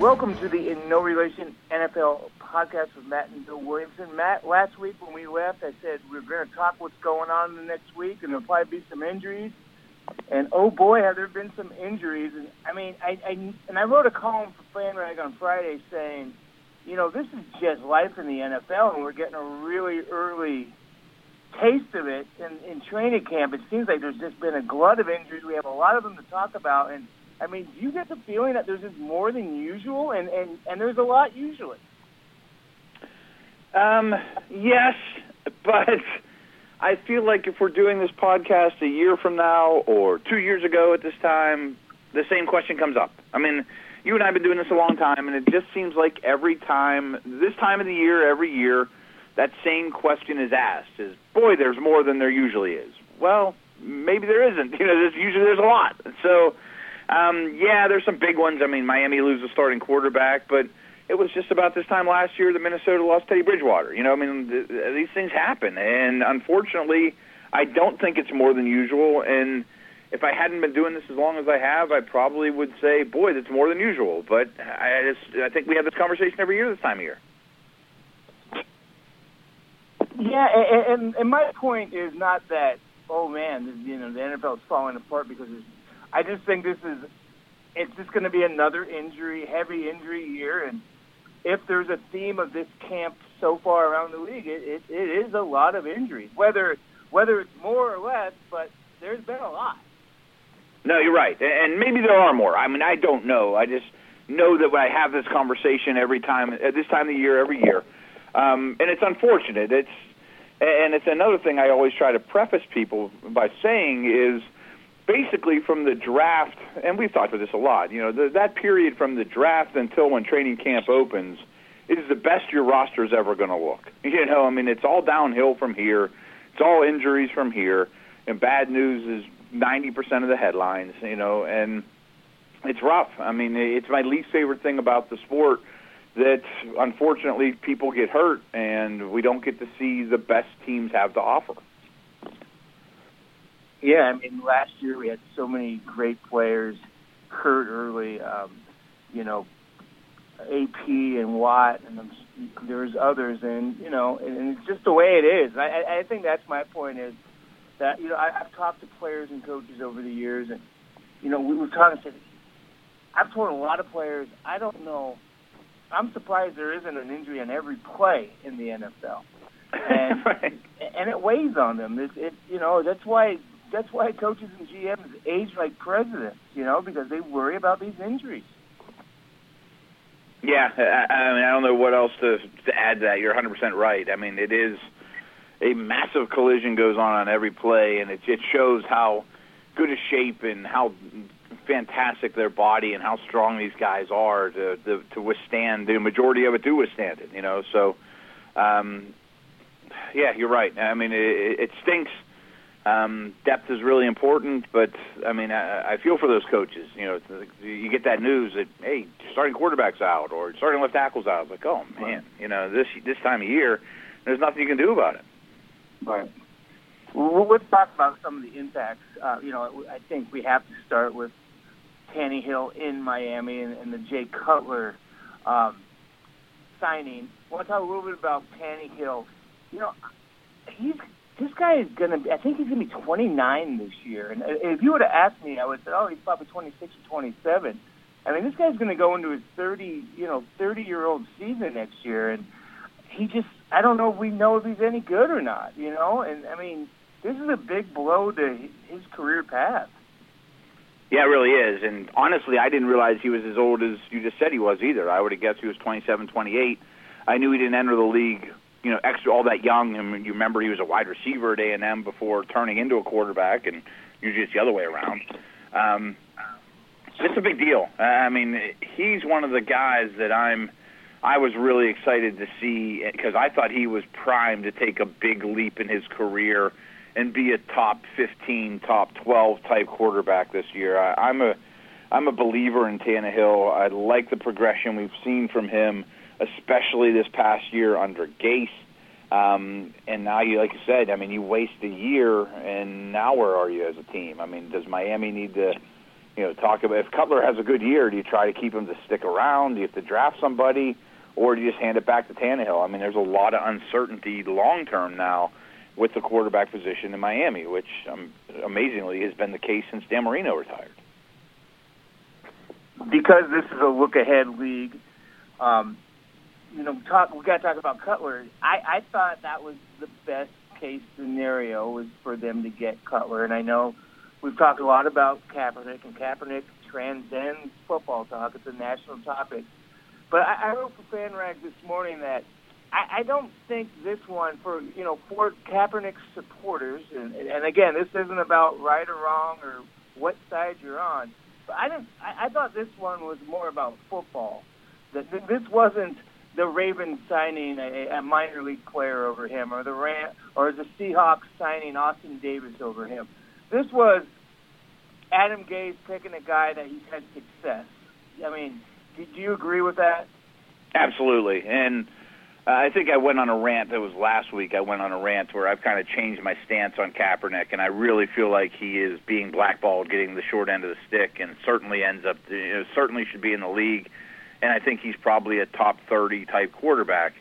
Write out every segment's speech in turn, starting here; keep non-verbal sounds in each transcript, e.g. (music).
Welcome to the In No Relation NFL podcast with Matt and Bill Williamson. Matt, last week when we left, I said we are going to talk what's going on the next week, and there'll probably be some injuries. And oh boy, have there been some injuries! And I mean, I, I and I wrote a column for FanRag on Friday saying, you know, this is just life in the NFL, and we're getting a really early taste of it in, in training camp. It seems like there's just been a glut of injuries. We have a lot of them to talk about, and I mean, do you get the feeling that there's just more than usual, and and and there's a lot usually? Um, yes, but I feel like if we're doing this podcast a year from now or two years ago at this time, the same question comes up. I mean, you and I have been doing this a long time, and it just seems like every time, this time of the year, every year, that same question is asked: "Is boy, there's more than there usually is." Well, maybe there isn't. (laughs) You know, there's usually there's a lot. So, um, yeah, there's some big ones. I mean, Miami loses a starting quarterback, but it was just about this time last year that Minnesota lost Teddy Bridgewater. You know, I mean, th- these things happen, and unfortunately, I don't think it's more than usual. And if I hadn't been doing this as long as I have, I probably would say, "Boy, that's more than usual." But I just, I think we have this conversation every year this time of year. Yeah, and, and, my point is not that, oh man, you know, the NFL is falling apart because it's, I just think this is, it's just going to be another injury, heavy injury year, and if there's a theme of this camp so far around the league, it, it, it is a lot of injuries. Whether whether it's more or less, but there's been a lot. No, you're right, and maybe there are more. I mean, I don't know. I just know that when I have this conversation every time at this time of year, every year, um, and it's unfortunate. It's and it's another thing I always try to preface people by saying is basically from the draft, and we've talked about this a lot. You know, the, that period from the draft until when training camp opens is the best your roster is ever going to look. (laughs) You know, I mean, it's all downhill from here. It's all injuries from here, and bad news is ninety percent of the headlines. You know, and it's rough. I mean, it's my least favorite thing about the sport that unfortunately people get hurt and we don't get to see the best teams have to offer. Yeah, I mean, last year we had so many great players hurt early. Um, you know, AP and Watt, and there's others, and you know, and it's just the way it is. I, I think that's my point is that you know I, I've talked to players and coaches over the years, and you know we, we've talked and said I've told a lot of players I don't know. I'm surprised there isn't an injury on every play in the NFL, (laughs) and right. and it weighs on them. It, it you know that's why that's why coaches and GMs age like presidents, you know, because they worry about these injuries. Yeah, I, I mean, I don't know what else to, to add to that. You're 100% right. I mean, it is a massive collision goes on on every play, and it, it shows how good a shape and how fantastic their body and how strong these guys are to to, to withstand the majority of it do withstand it. You know, so um, yeah, you're right. I mean, it, it stinks um, depth is really important, but I mean, I, I feel for those coaches. You know, you get that news that hey, starting quarterbacks out or starting left tackles out. It's like, oh man, you know, this this time of year, there's nothing you can do about it. Right. Well, let's talk about some of the impacts. Uh, you know, I think we have to start with Tannehill in Miami and, and the Jay Cutler um, signing. I want to talk a little bit about Tannehill. You know, he's this guy is to be, I think he's to be 29 this year. And uh, if you would have asked me, I would say, oh, he's probably 26 or 27. I mean, this guy's to go into his 30, you know, 30 year old season next year. And he just, I don't know if we know if he's any good or not, you know? And I mean, this is a big blow to his career path. Yeah, it really is. And honestly, I didn't realize he was as old as you just said he was either. I would have guessed he was 27, 28. I knew he didn't enter the league you know, extra all that young. I mean, you remember he was a wide receiver at A and M before turning into a quarterback, and usually it's the other way around. Um, it's a big deal. I mean, he's one of the guys that I'm. I was really excited to see because I thought he was primed to take a big leap in his career and be a top 15, top 12 type quarterback this year. I, I'm a I'm a believer in Tannehill. I like the progression we've seen from him especially this past year under Gase. Um, and now you, like you said, I mean, you waste a year, and now where are you as a team? I mean, does Miami need to, you know, talk about if Cutler has a good year, do you try to keep him to stick around? Do you have to draft somebody, or do you just hand it back to Tannehill? I mean, there's a lot of uncertainty long term now with the quarterback position in Miami, which um, amazingly has been the case since Dan Marino retired. Because this is a look ahead league, um, you know, talk. We got to talk about Cutler. I, I thought that was the best case scenario was for them to get Cutler, and I know we've talked a lot about Kaepernick, and Kaepernick transcends football talk. It's a national topic. But I, I wrote for FanRag this morning that I, I don't think this one for you know for Kaepernick supporters, and, and again, this isn't about right or wrong or what side you're on. But I didn't. I, I thought this one was more about football. That this wasn't the Ravens signing a, a minor league player over him, or the Ram, or the Seahawks signing Austin Davis over him. This was Adam Gase picking a guy that he's had success. I mean, do, do you agree with that? Absolutely, and uh, I think I went on a rant. That was last week. I went on a rant where I've kind of changed my stance on Kaepernick, and I really feel like he is being blackballed, getting the short end of the stick, and certainly ends up, you know, certainly should be in the league and I think he's probably a top 30 type quarterback.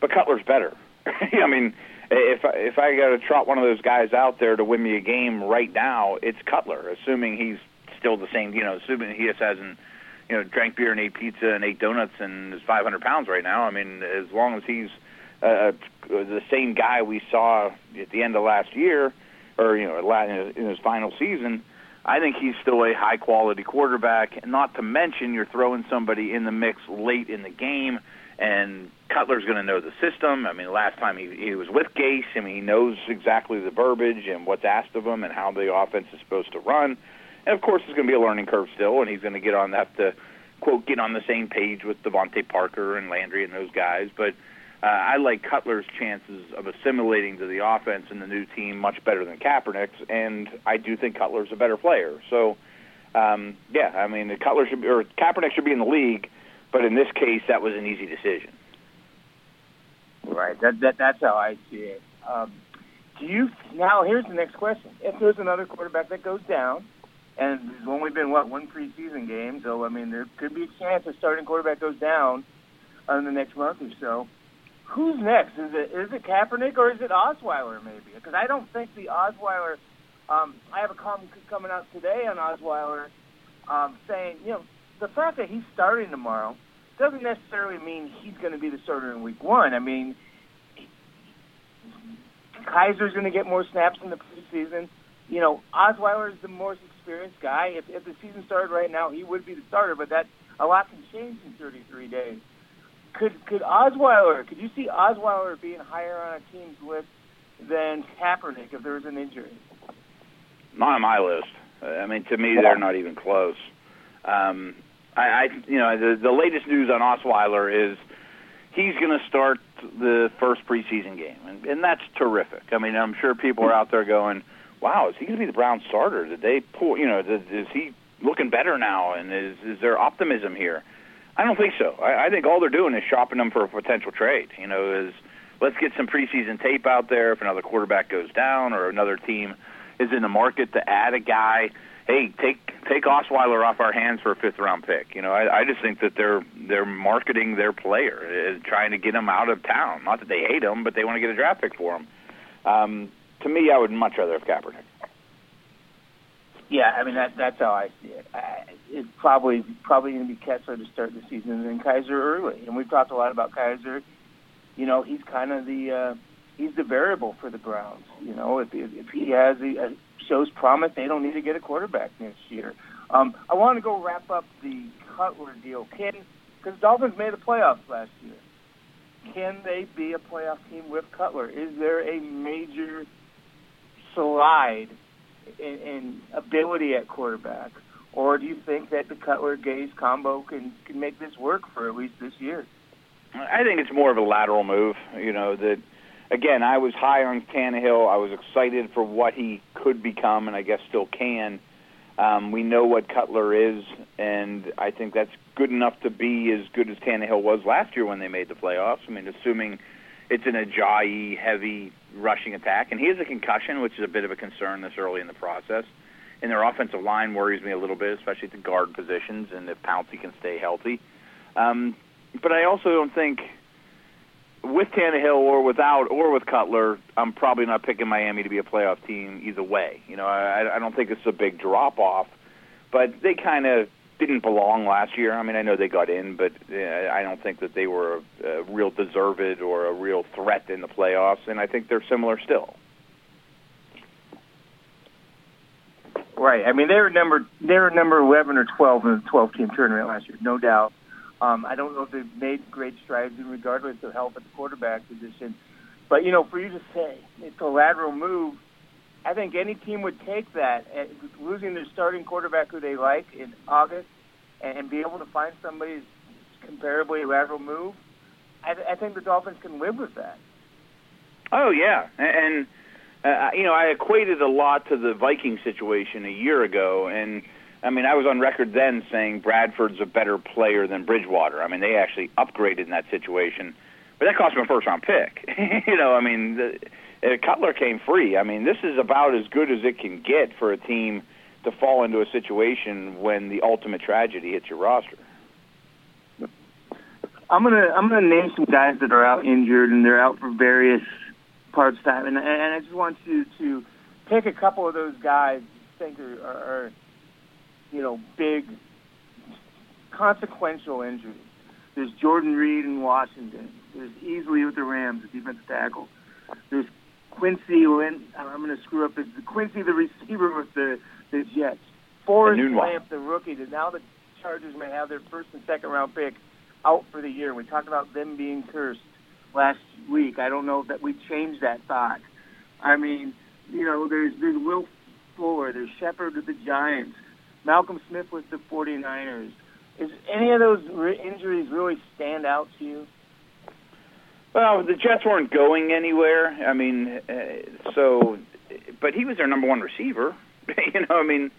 But Cutler's better. (laughs) I mean, if if I got to trot one of those guys out there to win me a game right now, it's Cutler, assuming he's still the same. You know, assuming he just hasn't, you know, drank beer and ate pizza and ate donuts and is 500 pounds right now. I mean, as long as he's uh, the same guy we saw at the end of last year, or you know, in his final season I think he's still a high quality quarterback. Not to mention, you're throwing somebody in the mix late in the game, and Cutler's going to know the system. I mean, last time he, he was with Gase, I mean, he knows exactly the verbiage and what's asked of him and how the offense is supposed to run. And of course, there's going to be a learning curve still, and he's going to get on have to quote get on the same page with DeVante Parker and Landry and those guys, but uh, I like Cutler's chances of assimilating to the offense in the new team much better than Kaepernick's, and I do think Cutler's a better player. So, um, yeah, I mean, Cutler should be, or Kaepernick should be in the league, but in this case, that was an easy decision. Right. That, that that's how I see it. Um, do you now? Here's the next question: If there's another quarterback that goes down, and there's only been what one preseason game, so I mean, there could be a chance a starting quarterback goes down in the next month or so who's next? Is it is it Kaepernick or is it Osweiler maybe? Because I don't think the Osweiler. Um, I have a comment coming out today on Osweiler um, saying, you know, the fact that he's starting tomorrow doesn't necessarily mean he's going to be the starter in Week One. I mean, Kizer's going to get more snaps in the preseason. You know, Osweiler is the most experienced guy. If, if the season started right now, he would be the starter, but that a lot can change in 33 days could could Osweiler could you see Osweiler being higher on a team's list than Kaepernick if there was an injury? Not on my list. I mean, to me, they're not even close. Um, I, I, you know, the, the latest news on Osweiler is he's going to start the first preseason game, and, and that's terrific. I mean, I'm sure people are out there going, "Wow, is he going to be the Brown starter? Did they pull? You know, is, is he looking better now? And is is there optimism here?" I don't think so. I, I think all they're doing is shopping them for a potential trade. You know, is let's get some preseason tape out there if another quarterback goes down or another team is in the market to add a guy. Hey, take take Osweiler off our hands for a fifth round pick. You know, I, I just think that they're they're marketing their player, uh, trying to get him out of town. Not that they hate him, but they want to get a draft pick for him. Um, to me, I would much rather have Kaepernick. Yeah, I mean that that's how I see it. I, it's probably probably going to be Kessler to start the season, and then Kizer early. And we've talked a lot about Kizer. You know, he's kind of the uh, he's the variable for the Browns. You know, if if he has a, a shows promise, they don't need to get a quarterback next year. Um, I want to go wrap up the Cutler deal. Can because Dolphins made the playoffs last year. Can they be a playoff team with Cutler? Is there a major slide in, in ability at quarterback, or do you think that the Cutler Gase combo can can make this work for at least this year? I think it's more of a lateral move. You know that. Again, I was high on Tannehill. I was excited for what he could become, and I guess still can. Um, we know what Cutler is, and I think that's good enough to be as good as Tannehill was last year when they made the playoffs. I mean, assuming it's an Ajayi heavy rushing attack, and he has a concussion, which is a bit of a concern this early in the process. and their offensive line worries me a little bit, especially at the guard positions, and if Pouncey can stay healthy. Um, but I also don't think with Tannehill or without or with Cutler, I'm probably not picking Miami to be a playoff team either way. You know, I, I don't think it's a big drop off, but they kind of didn't belong last year. I mean, I know they got in, but uh, I don't think that they were a, a real deserved or a real threat in the playoffs, and I think they're similar still. Right. I mean, they were number they were number eleven or twelve in the twelve team tournament last year, no doubt. Um, I don't know if they've made great strides in regardless of help at the quarterback position, but you know, for you to say it's a lateral move, I think any team would take that. Losing their starting quarterback who they like in August, and be able to find somebody comparably lateral move, I, I think the Dolphins can live with that. Oh yeah, and uh, you know, I equated a lot to the Viking situation a year ago, and I mean, I was on record then saying Bradford's a better player than Bridgewater. I mean, they actually upgraded in that situation, but that cost them a first round pick. (laughs) you know, I mean, the, uh, Cutler came free. I mean, this is about as good as it can get for a team to fall into a situation when the ultimate tragedy hits your roster. I'm gonna I'm gonna name some guys that are out injured and they're out for various parts of time, and and I just want you to pick a couple of those guys you think are, are, you know big consequential injuries. There's Jordan Reed in Washington. There's Easley with the Rams, the defensive tackle. There's Quincy Lynn. I'm going to screw up. It's Quincy, the receiver with the the Jets. Forrest Lamp, the rookie. That now the Chargers may have their first and second round pick out for the year. We talked about them being cursed last week. I don't know that we changed that thought. I mean, you know, there's there's Will Fuller, there's Shepard with the Giants, Malcolm Smith with the 49ers. Is any of those re- injuries really stand out to you? Well, the Jets weren't going anywhere. I mean, uh, so, but he was their number one receiver. (laughs) you know, I mean,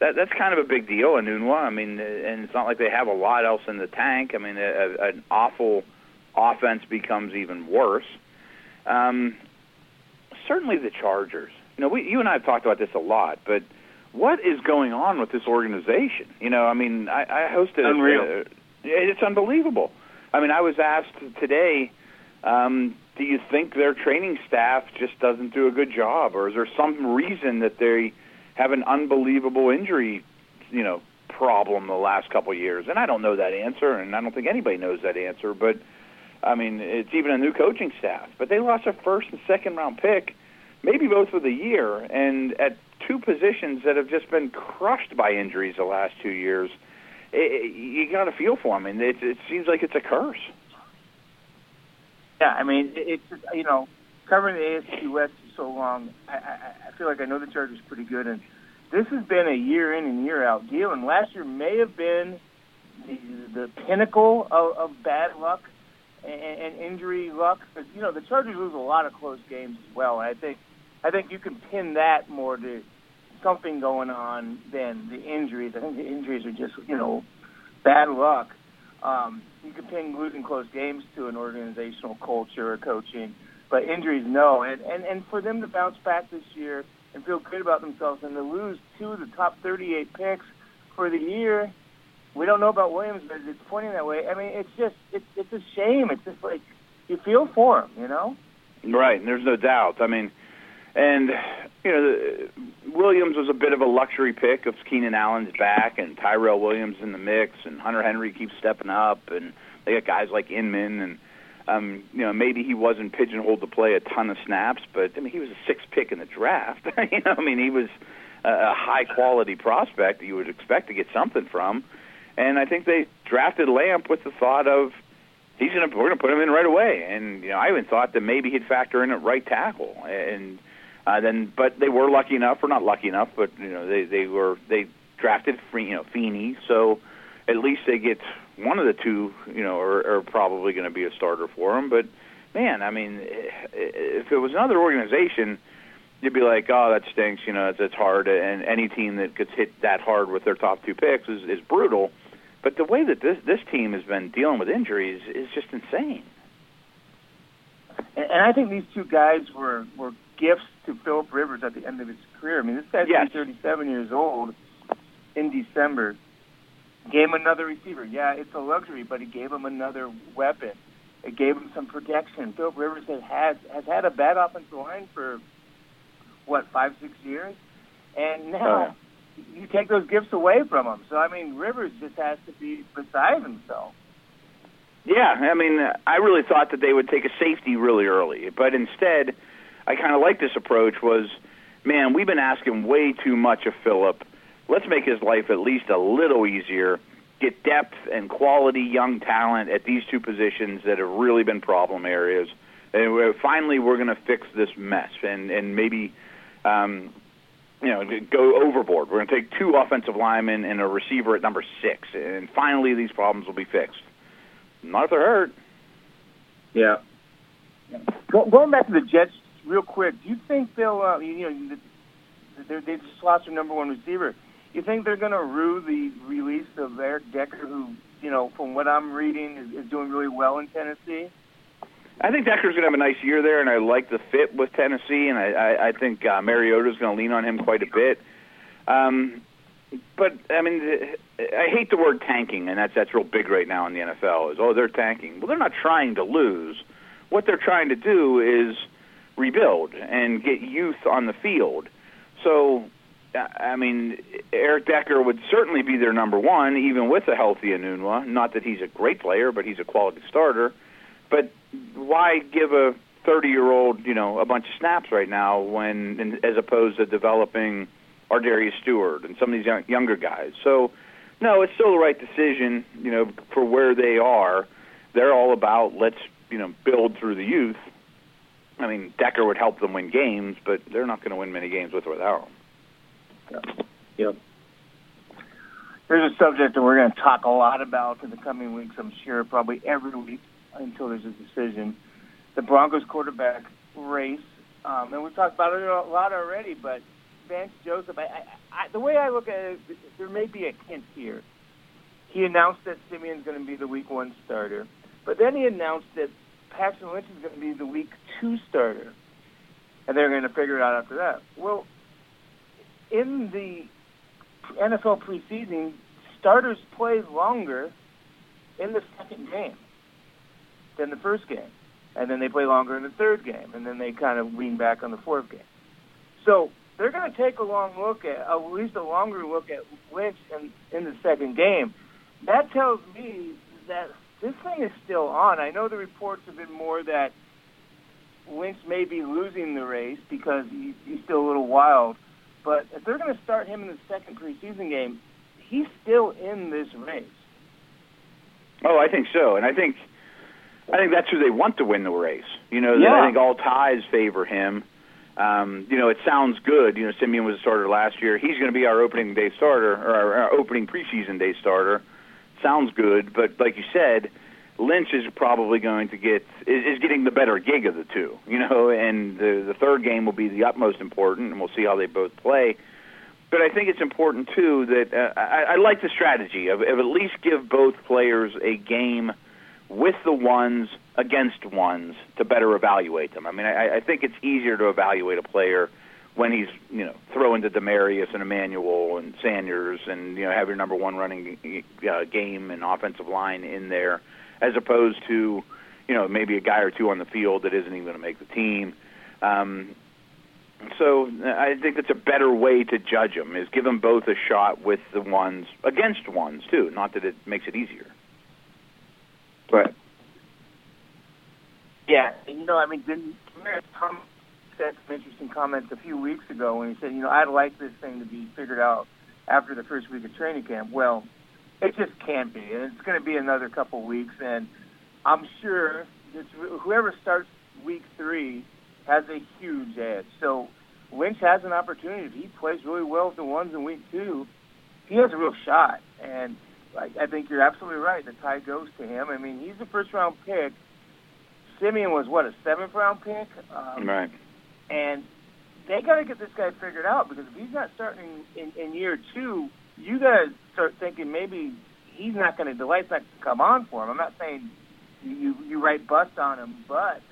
that that's kind of a big deal. in Enunwa. I mean, and it's not like they have a lot else in the tank. I mean, a, a, an awful offense becomes even worse. Um, certainly the Chargers. You know, we, you and I have talked about this a lot, but what is going on with this organization? You know, I mean, I, I hosted. Unreal. A, it's unbelievable. I mean, I was asked today, um, do you think their training staff just doesn't do a good job, or is there some reason that they have an unbelievable injury, you know, problem the last couple of years? And I don't know that answer, and I don't think anybody knows that answer, but I mean, it's even a new coaching staff. But they lost a first and second round pick, maybe both for the year, and at two positions that have just been crushed by injuries the last two years. It, you got to feel for them, and it, it seems like it's a curse. Yeah, I mean, it's just, you know covering the AFC West for so long. I, I, I feel like I know the Chargers pretty good, and this has been a year in and year out deal. And last year may have been the, the pinnacle of, of bad luck and, and injury luck. Because you know the Chargers lose a lot of close games as well. And I think I think you can pin that more to something going on than the injuries. I think the injuries are just you know bad luck. Um, you can pin losing close games to an organizational culture or coaching, but injuries no. And and and for them to bounce back this year and feel good about themselves and to lose two of the top 38 picks for the year we don't know about Williams, but it's pointing that way. I mean, it's just it's it's a shame. It's just like you feel for him, you know. Right, and there's no doubt. I mean, and you know, Williams was a bit of a luxury pick of Keenan Allen's back, and Tyrell Williams in the mix, and Hunter Henry keeps stepping up, and they got guys like Inman, and um, you know, maybe he wasn't pigeonholed to play a ton of snaps, but I mean, he was a sixth pick in the draft. (laughs) you know, I mean, he was a high quality prospect that you would expect to get something from. And I think they drafted Lamp with the thought of he's gonna we're gonna put him in right away. And you know, I even thought that maybe he'd factor in at right tackle. And uh, then, but they were lucky enough, or not lucky enough, but you know, they they were they drafted you know Feeney, so at least they get one of the two, you know, are, are probably going to be a starter for him. But man, I mean, if it was another organization, you'd be like, oh, that stinks. You know, it's, it's hard, and any team that gets hit that hard with their top two picks is, is brutal. But the way that this this team has been dealing with injuries is just insane. And I think these two guys were were gifts to Philip Rivers at the end of his career. I mean, this guy's yes. 37 years old in December. Gave him another receiver. Yeah, it's a luxury, but he gave him another weapon. It gave him some protection. Philip Rivers has had has had a bad offensive line for what five six years, and oh, now oh, you take those gifts away from him. So I mean, Rivers just has to be beside himself. Yeah, I mean, I really thought that they would take a safety really early, but instead, I kind of like this approach. Was man, we've been asking way too much of Philip let's make his life at least a little easier. Get depth and quality young talent at these two positions that have really been problem areas. And we're, finally, we're going to fix this mess and and maybe, um, you know, go overboard. We're going to take two offensive linemen and a receiver at number six, and finally these problems will be fixed. Not if they're hurt. Yeah. Going back to the Jets real quick, do you think they'll, uh, you know, they just lost their number one receiver? you think they're going to rue the release of Eric Decker, who, you know, from what I'm reading, is, is doing really well in Tennessee? I think Decker's going to have a nice year there, and I like the fit with Tennessee, and I, I, I think uh, Mariota's going to lean on him quite a bit. Um, but I mean, I hate the word tanking, and that's that's real big right now in the NFL. Is oh they're tanking? Well, they're not trying to lose. What they're trying to do is rebuild and get youth on the field. So I mean, Eric Decker would certainly be their number one, even with a healthy Enunwa. Not that he's a great player, but he's a quality starter. But why give a 30-year-old, you know, a bunch of snaps right now when, as opposed to developing ArDarius Stewart and some of these young, younger guys? So, no, it's still the right decision, you know, for where they are. They're all about let's, you know, build through the youth. I mean, Decker would help them win games, but they're not going to win many games with or without him. Yep. There's a subject that we're going to talk a lot about in the coming weeks, I'm sure, probably every week until there's a decision. The Broncos quarterback race. Um, and we've talked about it a lot already, but Vance Joseph, I, I, I, the way I look at it, there may be a hint here. He announced that Siemian's going to be the week one starter, but then he announced that Paxton Lynch is going to be the week two starter, and they're going to figure it out after that. Well, in the NFL preseason, starters play longer in the second game than the first game. And then they play longer in the third game. And then they kind of lean back on the fourth game. So they're going to take a long look at, at least a longer look at Lynch in, in the second game. That tells me that this thing is still on. I know the reports have been more that Lynch may be losing the race because he, he's still a little wild. But if they're going to start him in the second preseason game, he's still in this race. Oh, I think so, and I think I think that's who they want to win the race. You know, yeah. I think all ties favor him. Um, you know, it sounds good. You know, Siemian was a starter last year. He's going to be our opening day starter or our, our opening preseason day starter. Sounds good, but like you said, Lynch is probably going to get is, getting the better gig of the two, you know, and the the third game will be the utmost important, and we'll see how they both play. But I think it's important too that uh, I, I like the strategy of, of at least give both players a game with the ones against ones to better evaluate them. I mean, I, I think it's easier to evaluate a player when he's you know throwing to Demaryius and Emmanuel and Sanders and you know have your number one running uh, game and offensive line in there as opposed to, you know, maybe a guy or two on the field that isn't even going to make the team. Um, so I think that's a better way to judge them is give them both a shot with the ones against ones too. Not that it makes it easier. Right. Yeah, you know, I mean, didn't Tom said some interesting comments a few weeks ago when he said, you know, I'd like this thing to be figured out after the first week of training camp. Well, it just can't be, and it's going to be another couple weeks. And I'm sure it's, whoever starts week three has a huge edge. So Lynch has an opportunity. If he plays really well with the ones in week two, he has a real shot. And I, I think you're absolutely right. The tie goes to him. I mean, he's a first round pick. Siemian was what a seventh round pick. Um, right. And they got to get this guy figured out because if he's not starting in, in year two, you got to start thinking maybe he's not going to, the light's not come on for him. I'm not saying you, you write bust on him, but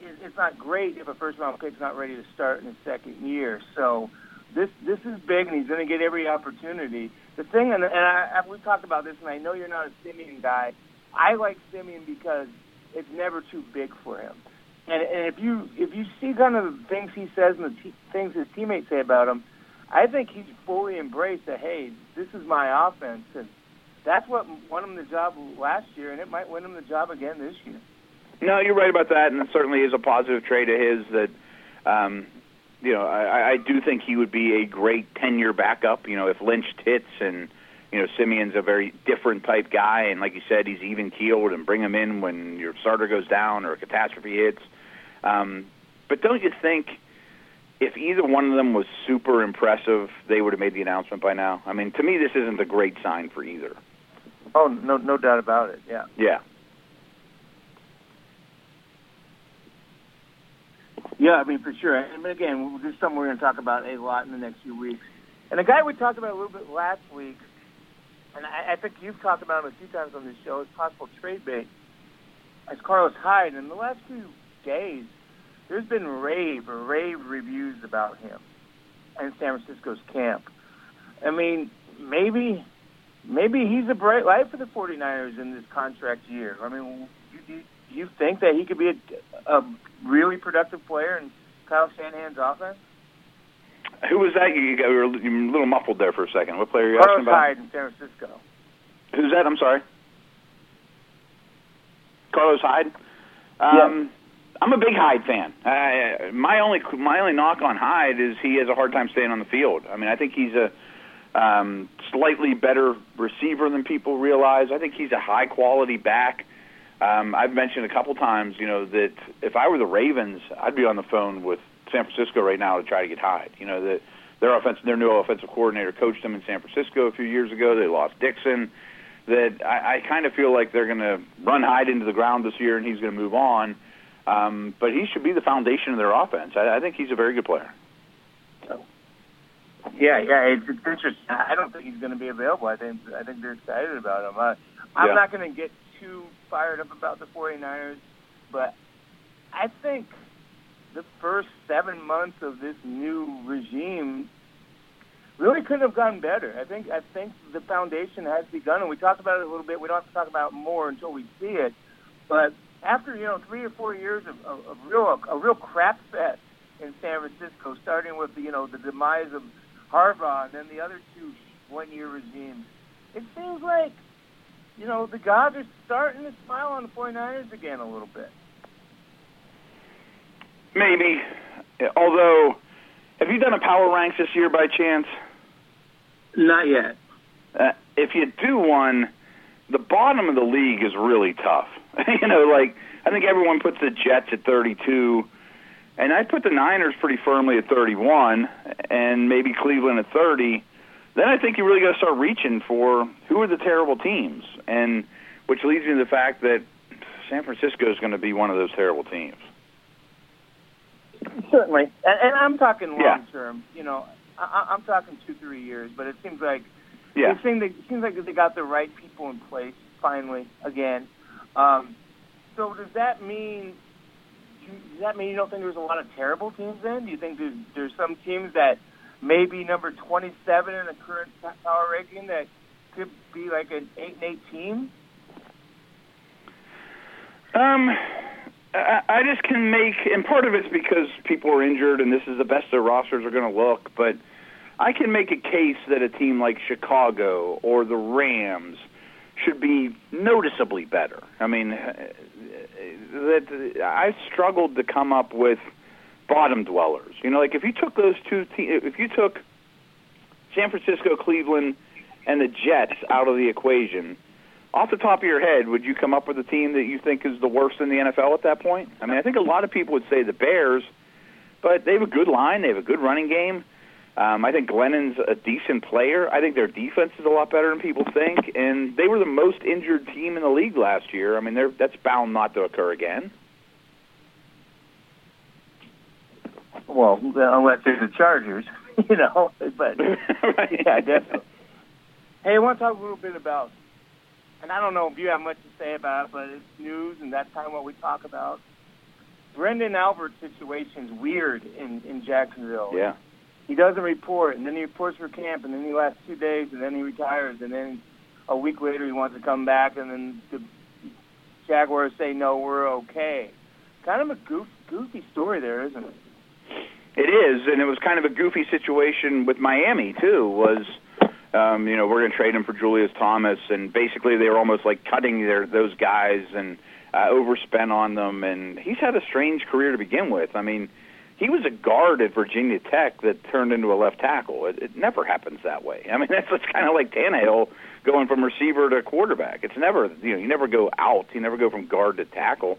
it's not great if a first round pick's not ready to start in his second year. So this this is big, and he's going to get every opportunity. The thing, and, and I, we talked about this, and I know you're not a Siemian guy. I like Siemian because it's never too big for him. And, and if you if you see kind of the things he says and the t- things his teammates say about him, I think he's fully embraced that. Hey, this is my offense, and that's what won him the job last year, and it might win him the job again this year. No, you're right about that, and it certainly is a positive trait of his that. Um, you know, I, I do think he would be a great ten-year backup. You know, if Lynch hits and you know Siemian's a very different type guy, and like you said, he's even keeled, and bring him in when your starter goes down or a catastrophe hits. Um, but don't you think if either one of them was super impressive, they would have made the announcement by now? I mean, to me, this isn't a great sign for either. Oh, no, no doubt about it. Yeah. Yeah. Yeah, I mean for sure. And again, this is something we're going to talk about a lot in the next few weeks. And a guy we talked about a little bit last week, and I, I think you've talked about him a few times on this show, is possible trade bait, is Carlos Hyde. And in the last few days, there's been rave rave reviews about him and San Francisco's camp. I mean, maybe maybe he's a bright light for the 49ers in this contract year. I mean, do you, you think that he could be a, a really productive player in Kyle Shanahan's offense? Who was that? You, got, you were a little muffled there for a second. What player are you Carlos asking about? Carlos Hyde in San Francisco. Who's that? I'm sorry. Carlos Hyde. Um, I'm a big Hyde fan. Uh, my only my only knock on Hyde is he has a hard time staying on the field. I mean, I think he's a um, slightly better receiver than people realize. I think he's a high quality back. Um, I've mentioned a couple times, you know, that if I were the Ravens, I'd be on the phone with San Francisco right now to try to get Hyde. You know, that their offense, their new offensive coordinator coached them in San Francisco a few years ago. They lost Dixon. That I, I kind of feel like they're going to run Hyde into the ground this year, and he's going to move on. Um, but he should be the foundation of their offense. I, I think he's a very good player. Yeah, yeah, it's, it's interesting. I don't think he's going to be available. I think I think they're excited about him. Uh, I'm Yeah. not going to get too fired up about the 49ers, but I think the first seven months of this new regime really couldn't have gotten better. I think I think the foundation has begun, and we talked about it a little bit. We don't have to talk about it more until we see it. But after you know three or four years of, of, of real a real crap fest in San Francisco, starting with you know the demise of Harbaugh and then the other two one-year regimes, it seems like you know the gods are starting to smile on the 49ers again a little bit. Maybe. Although, have you done a power ranks this year by chance? Not yet. Uh, if you do one, the bottom of the league is really tough. (laughs) you know, like I think everyone puts the Jets at 32, and I put the Niners pretty firmly at 31, and maybe Cleveland at 30. Then I think you really got to start reaching for who are the terrible teams, and which leads me to the fact that San Francisco is going to be one of those terrible teams. Certainly, and, and I'm talking long Yeah. term. You know, I, I'm talking two, three years. But it seems like Yeah. it seems, it seems like they got the right people in place finally again. Um, so does that mean? Does that mean you don't think there's a lot of terrible teams? Then do you think there's there's some teams that maybe number 27 in the current power ranking that could be like an eight and eight team? Um, I, I just can make, and part of it's because people are injured, and this is the best their rosters are going to look. But I can make a case that a team like Chicago or the Rams should be noticeably better. I mean, uh, that I struggled to come up with bottom dwellers. You know, like if you took those two, te- if you took San Francisco, Cleveland, and the Jets out of the equation off the top of your head, would you come up with a team that you think is the worst in the NFL at that point? I mean, I think a lot of people would say the Bears, but they have a good line, they have a good running game. Um, I think Glennon's a decent player. I think their defense is a lot better than people think, and they were the most injured team in the league last year. I mean, they're, that's bound not to occur again. Well, unless there's the Chargers, (laughs) you know. But right? (laughs) yeah, definitely. Hey, I want to talk a little bit about, and I don't know if you have much to say about it, but it's news, and that's kind of what we talk about. Branden Albert's situation's weird in in Jacksonville. Yeah. He doesn't report, and then he reports for camp, and then he lasts two days, and then he retires, and then a week later he wants to come back, and then the Jaguars say no, we're okay. Kind of a goof, goofy story there, isn't it? It is, and it was kind of a goofy situation with Miami too. Was um, you know we're going to trade him for Julius Thomas, and basically they were almost like cutting their those guys and uh, overspent on them. And he's had a strange career to begin with. I mean, he was a guard at Virginia Tech that turned into a left tackle. It, it never happens that way. I mean, (laughs) that's it's kind of like Tannehill going from receiver to quarterback. It's never you know you never go out. You never go from guard to tackle.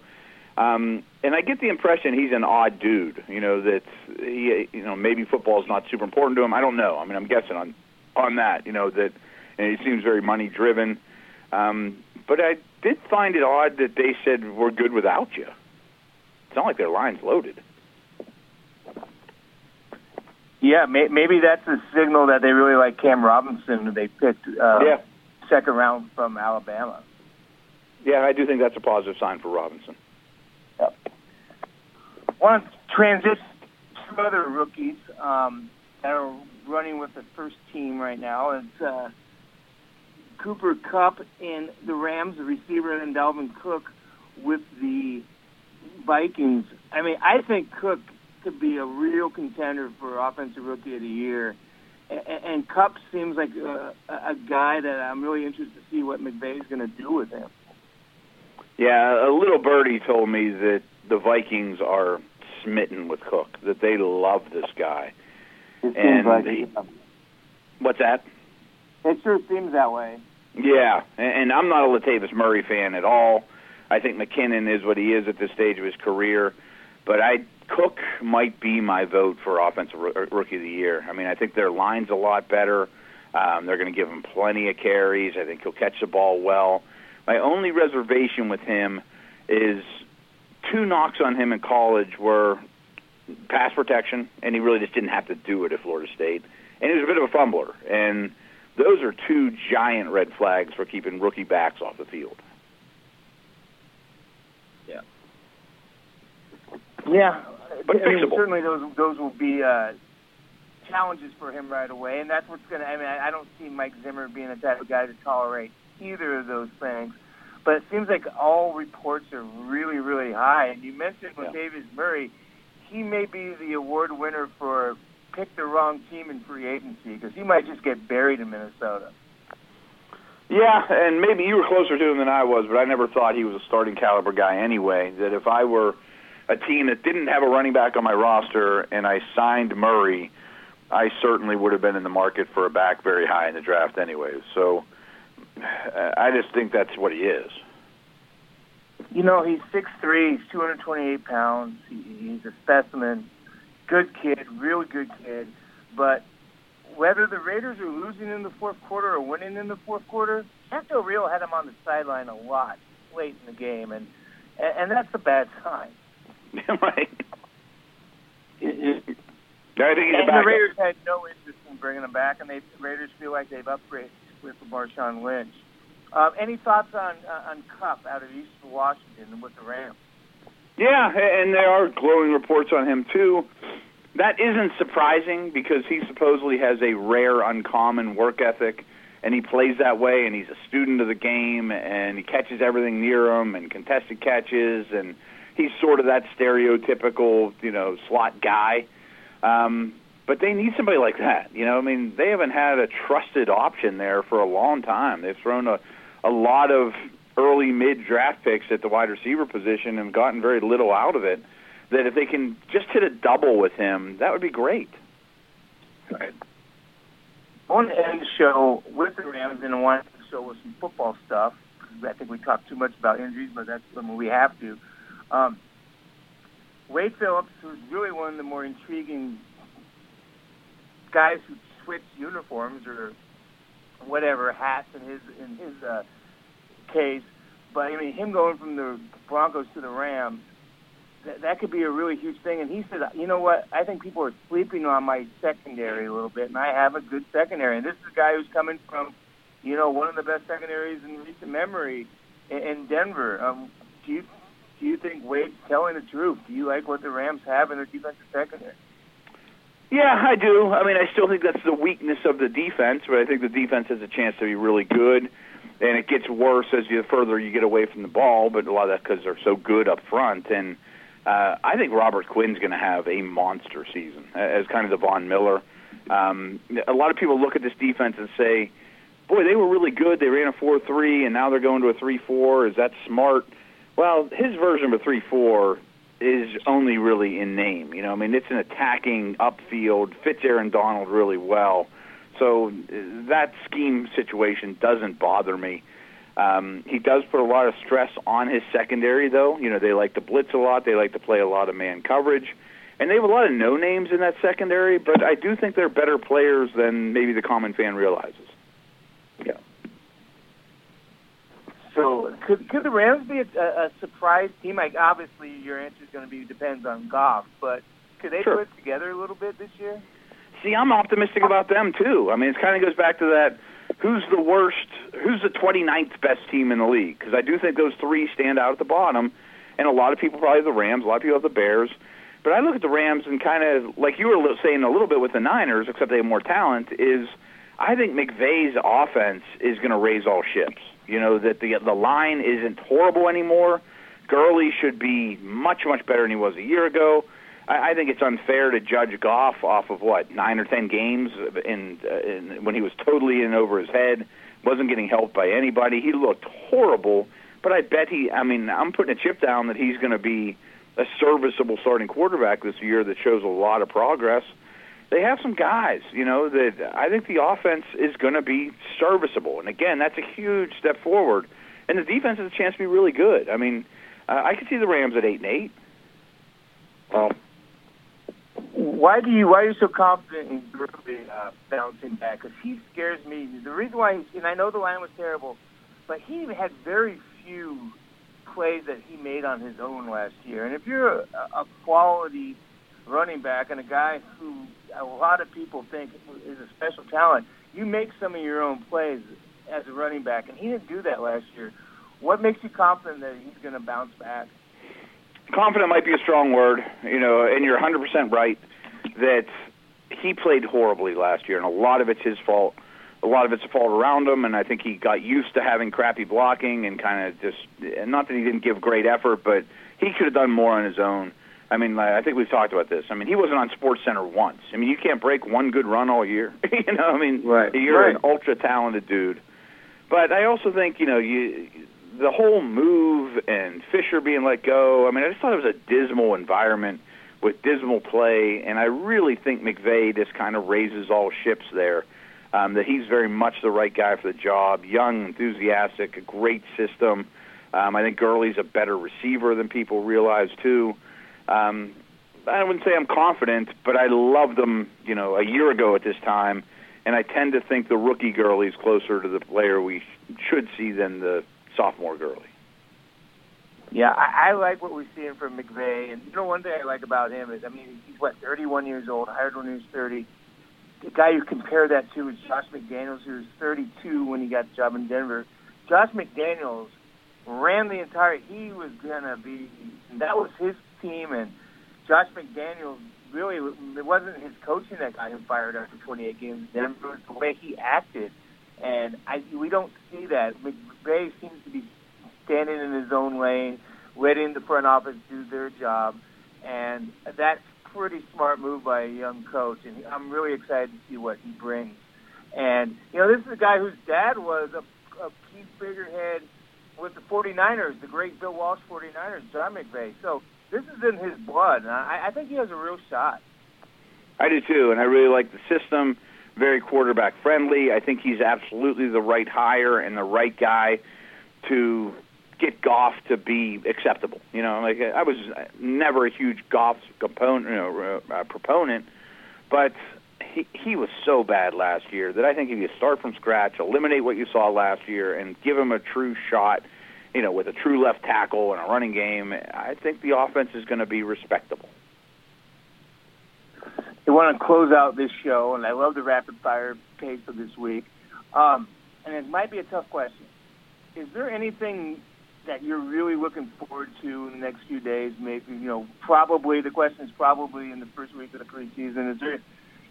Um, and I get the impression he's an odd dude. You know that he, you know, maybe football is not super important to him. I don't know. I mean, I'm guessing on on that. You know that, and he seems very money driven. Um, but I did find it odd that they said we're good without you. It's not like their line's loaded. Yeah, may, maybe that's a signal that they really like Cam Robinson. They picked uh, yeah. second round from Alabama. Yeah, I do think that's a positive sign for Robinson. Yep. Want to transition to other rookies um, that are running with the first team right now. It's uh, Cooper Kupp and the Rams, the receiver, and Dalvin Cook with the Vikings. I mean, I think Cook could be a real contender for Offensive Rookie of the Year. And, and Kupp seems like a, a guy that I'm really interested to see what McVay is going to do with him. Yeah, a little birdie told me that the Vikings are smitten with Cook, that they love this guy. It seems and like he, what's that? It sure seems that way. Yeah, and, and I'm not a Latavius Murray fan at all. I think McKinnon is what he is at this stage of his career, but I Cook might be my vote for offensive rookie of the year. I mean, I think their line's a lot better. Um, they're going to give him plenty of carries. I think he'll catch the ball well. My only reservation with him is two knocks on him in college were pass protection, and he really just didn't have to do it at Florida State, and he was a bit of a fumbler. And those are two giant red flags for keeping rookie backs off the field. Yeah. Yeah, But I mean, certainly those those will be uh, challenges for him right away, and that's what's going to. I mean, I, I don't see Mike Zimmer being the type of guy to tolerate either of those things. But it seems like all reports are really, really high. And you mentioned Yeah. Latavius Murray; he may be the award winner for pick the wrong team in free agency because he might just get buried in Minnesota. Yeah, and maybe you were closer to him than I was, but I never thought he was a starting caliber guy anyway. That if I were a team that didn't have a running back on my roster and I signed Murray, I certainly would have been in the market for a back very high in the draft anyway. So uh, I just think that's what he is. You know, he's six three, he's two hundred twenty eight pounds. He's a specimen. Good kid, really good kid. But whether the Raiders are losing in the fourth quarter or winning in the fourth quarter, Del Rio had him on the sideline a lot late in the game, and, and that's a bad sign. (laughs) right. It, it, I think he's and the backup. Raiders had no interest in bringing him back, and they the Raiders feel like they've upgraded with Marshawn Lynch. Uh, any thoughts on uh, on Kupp out of East Washington with the Rams? Yeah, and there are glowing reports on him too. That isn't surprising because he supposedly has a rare, uncommon work ethic, and he plays that way. And he's a student of the game, and he catches everything near him, and contested catches, and he's sort of that stereotypical, you know, slot guy. Um, but they need somebody like that. You know, I mean, they haven't had a trusted option there for a long time. They've thrown a a lot of early mid draft picks at the wide receiver position and gotten very little out of it. That if they can just hit a double with him, that would be great. Right. To end show with the Rams, and I want to show with some football stuff. I think we talked too much about injuries, but that's something we have to. Um, Wade Phillips, who's really one of the more intriguing guys who switch uniforms or whatever hats in his in his uh, case, but I mean him going from the Broncos to the Rams, that, that could be a really huge thing. And he said, you know what? I think people are sleeping on my secondary a little bit, and I have a good secondary. And this is a guy who's coming from, you know, one of the best secondaries in recent memory in, in Denver. Um, do you do you think Wade's telling the truth? Do you like what the Rams have in their defensive secondary? Yeah, I do. I mean, I still think that's the weakness of the defense, but I think the defense has a chance to be really good, and it gets worse as you further you get away from the ball. But a lot of that because they're so good up front, and uh, I think Robert Quinn's going to have a monster season as kind of the Von Miller. Um, a lot of people look at this defense and say, "Boy, they were really good. They ran a four-three, and now they're going to a three-four. Is that smart?" Well, his version of a three-four is only really in name. You know, I mean, it's an attacking upfield, fits Aaron Donald really well. So that scheme situation doesn't bother me. Um, he does put a lot of stress on his secondary, though. You know, they like to blitz a lot. They like to play a lot of man coverage. And they have a lot of no names in that secondary, but I do think they're better players than maybe the common fan realizes. Yeah. So could could the Rams be a, a surprise team? Like obviously your answer is going to be depends on Goff, but could they sure. put it together a little bit this year? See, I'm optimistic about them too. I mean, it kind of goes back to that. Who's the worst? Who's the 29th best team in the league? Because I do think those three stand out at the bottom, and a lot of people probably have the Rams. A lot of people have the Bears. But I look at the Rams and kind of like you were saying a little bit with the Niners, except they have more talent. Is I think McVay's offense is going to raise all ships. You know that the the line isn't horrible anymore. Gurley should be much much better than he was a year ago. I, I think it's unfair to judge Goff off of what nine or ten games in, uh, in when he was totally in over his head, wasn't getting helped by anybody. He looked horrible, but I bet he. I mean, I'm putting a chip down that he's going to be a serviceable starting quarterback this year that shows a lot of progress they have some guys, you know, that I think the offense is going to be serviceable. And again, that's a huge step forward. And the defense has a chance to be really good. I mean, uh, I could see the Rams at eight and eight. Well, why do you why are you so confident in Gurley uh, bouncing back? Because he scares me. The reason why, and I know the line was terrible, but he had very few plays that he made on his own last year. And if you're a, a quality running back and a guy who a lot of people think is a special talent, you make some of your own plays as a running back, and he didn't do that last year. What makes you confident that he's going to bounce back? Confident might be a strong word, you know, and you're 100% right that he played horribly last year, and a lot of it's his fault. A lot of it's a fault around him, and I think he got used to having crappy blocking and kind of just, not that he didn't give great effort, but he could have done more on his own. I mean, I think we've talked about this. I mean, he wasn't on Sports Center once. I mean, you can't break one good run all year. (laughs) you know, I mean, right. you're right. an ultra talented dude. But I also think, you know, you the whole move and Fisher being let go. I mean, I just thought it was a dismal environment with dismal play, and I really think McVay just kind of raises all ships there. Um, that he's very much the right guy for the job. Young, enthusiastic, a great system. Um, I think Gurley's a better receiver than people realize too. Um, I wouldn't say I'm confident, but I loved them, you know, a year ago at this time, and I tend to think the rookie Gurley's closer to the player we should see than the sophomore Gurley. Yeah, I, I like what we're seeing from McVay, and you know one thing I like about him is, I mean, he's what 31 years old, hired when he was 30. The guy you compare that to is Josh McDaniels, who was 32 when he got the job in Denver. Josh McDaniels ran the entire. He was gonna be. That was his team, and Josh McDaniels really it wasn't his coaching that got him fired after 28 games. It was the way he acted, and I we don't see that. McVay seems to be standing in his own lane, letting the front office do their job, and that's pretty smart move by a young coach. And I'm really excited to see what he brings. And you know, this is a guy whose dad was a, a key figurehead with the 49ers, the great Bill Walsh 49ers, John McVay. So this is in his blood, and I, I think he has a real shot. I do too, and I really like the system. Very quarterback friendly. I think he's absolutely the right hire and the right guy to get Goff to be acceptable. You know, like I was never a huge Goff component, you know, uh, proponent, but he he was so bad last year that I think if you start from scratch, eliminate what you saw last year, and give him a true shot you know, with a true left tackle and a running game, I think the offense is going to be respectable. I want to close out this show, and I love the rapid fire pace of this week. Um, and it might be a tough question. Is there anything that you're really looking forward to in the next few days? Maybe you know, probably the question is probably in the first week of the preseason. Is there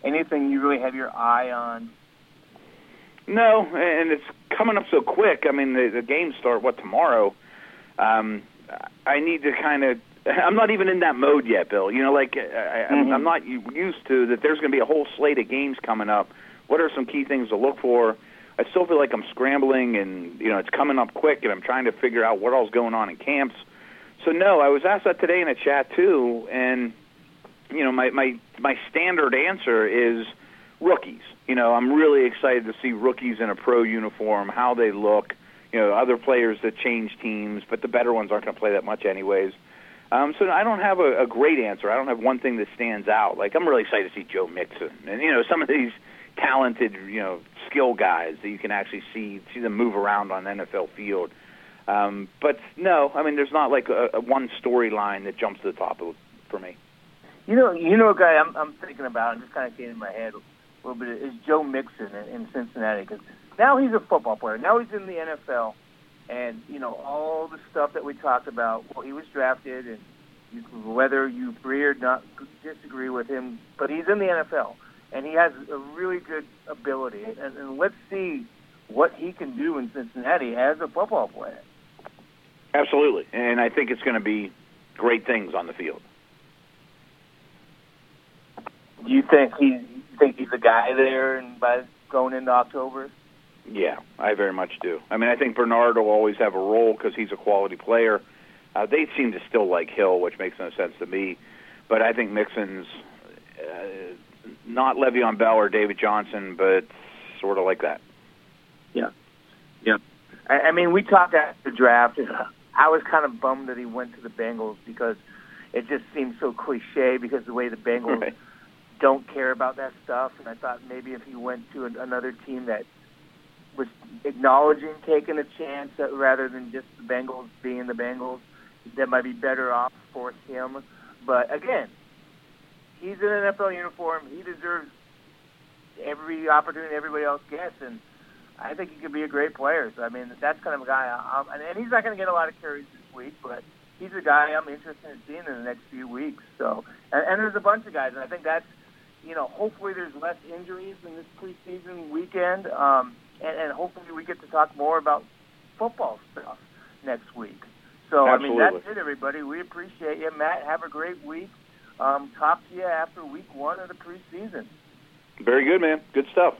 anything you really have your eye on? No, and it's coming up so quick. I mean, the, the games start what tomorrow. Um, I need to kind of. I'm not even in that mode yet, Bill. You know, like I, mm-hmm. I'm not used to that. There's going to be a whole slate of games coming up. What are some key things to look for? I still feel like I'm scrambling, and you know, it's coming up quick, and I'm trying to figure out what all's going on in camps. So no, I was asked that today in a chat too, and you know, my my my standard answer is rookies. You know, I'm really excited to see rookies in a pro uniform, how they look. You know, other players that change teams, but the better ones aren't going to play that much anyways. Um, so I don't have a, a great answer. I don't have one thing that stands out. Like I'm really excited to see Joe Mixon, and you know, some of these talented, you know, skill guys that you can actually see see them move around on NFL field. Um, but no, I mean, there's not like a, a one storyline that jumps to the top of, for me. You know, you know, a guy I'm, I'm thinking about, and just kind of came in my head little bit is Joe Mixon in, in Cincinnati because now he's a football player. Now he's in the NFL, and you know all the stuff that we talked about. Well, he was drafted, and you, whether you agree or not disagree with him, but he's in the NFL, and he has a really good ability. And, and let's see what he can do in Cincinnati as a football player. Absolutely, and I think it's going to be great things on the field. Do you think he think he's a guy there, and by going into October? Yeah, I very much do. I mean, I think Bernard will always have a role because he's a quality player. Uh, they seem to still like Hill, which makes no sense to me. But I think Mixon's uh, not Le'Veon Bell or David Johnson, but sort of like that. Yeah, yeah. I, I mean, we talked after the draft. I was kind of bummed that he went to the Bengals because it just seems so cliche because the way the Bengals right don't care about that stuff. And I thought maybe if he went to an, another team that was acknowledging taking a chance that, rather than just the Bengals being the Bengals, that might be better off for him. But again, he's in an NFL uniform. He deserves every opportunity everybody else gets, and I think he could be a great player. So I mean, that's kind of a guy. I'm, and he's not going to get a lot of carries this week, but he's a guy I'm interested in seeing in the next few weeks. So, and, and there's a bunch of guys, and I think that's you know, hopefully there's less injuries in this preseason weekend, um, and, and hopefully we get to talk more about football stuff next week. So, Absolutely. I mean, that's it, everybody. We appreciate you, Matt. Have a great week. Um, talk to you after week one of the preseason. Very good, man. Good stuff.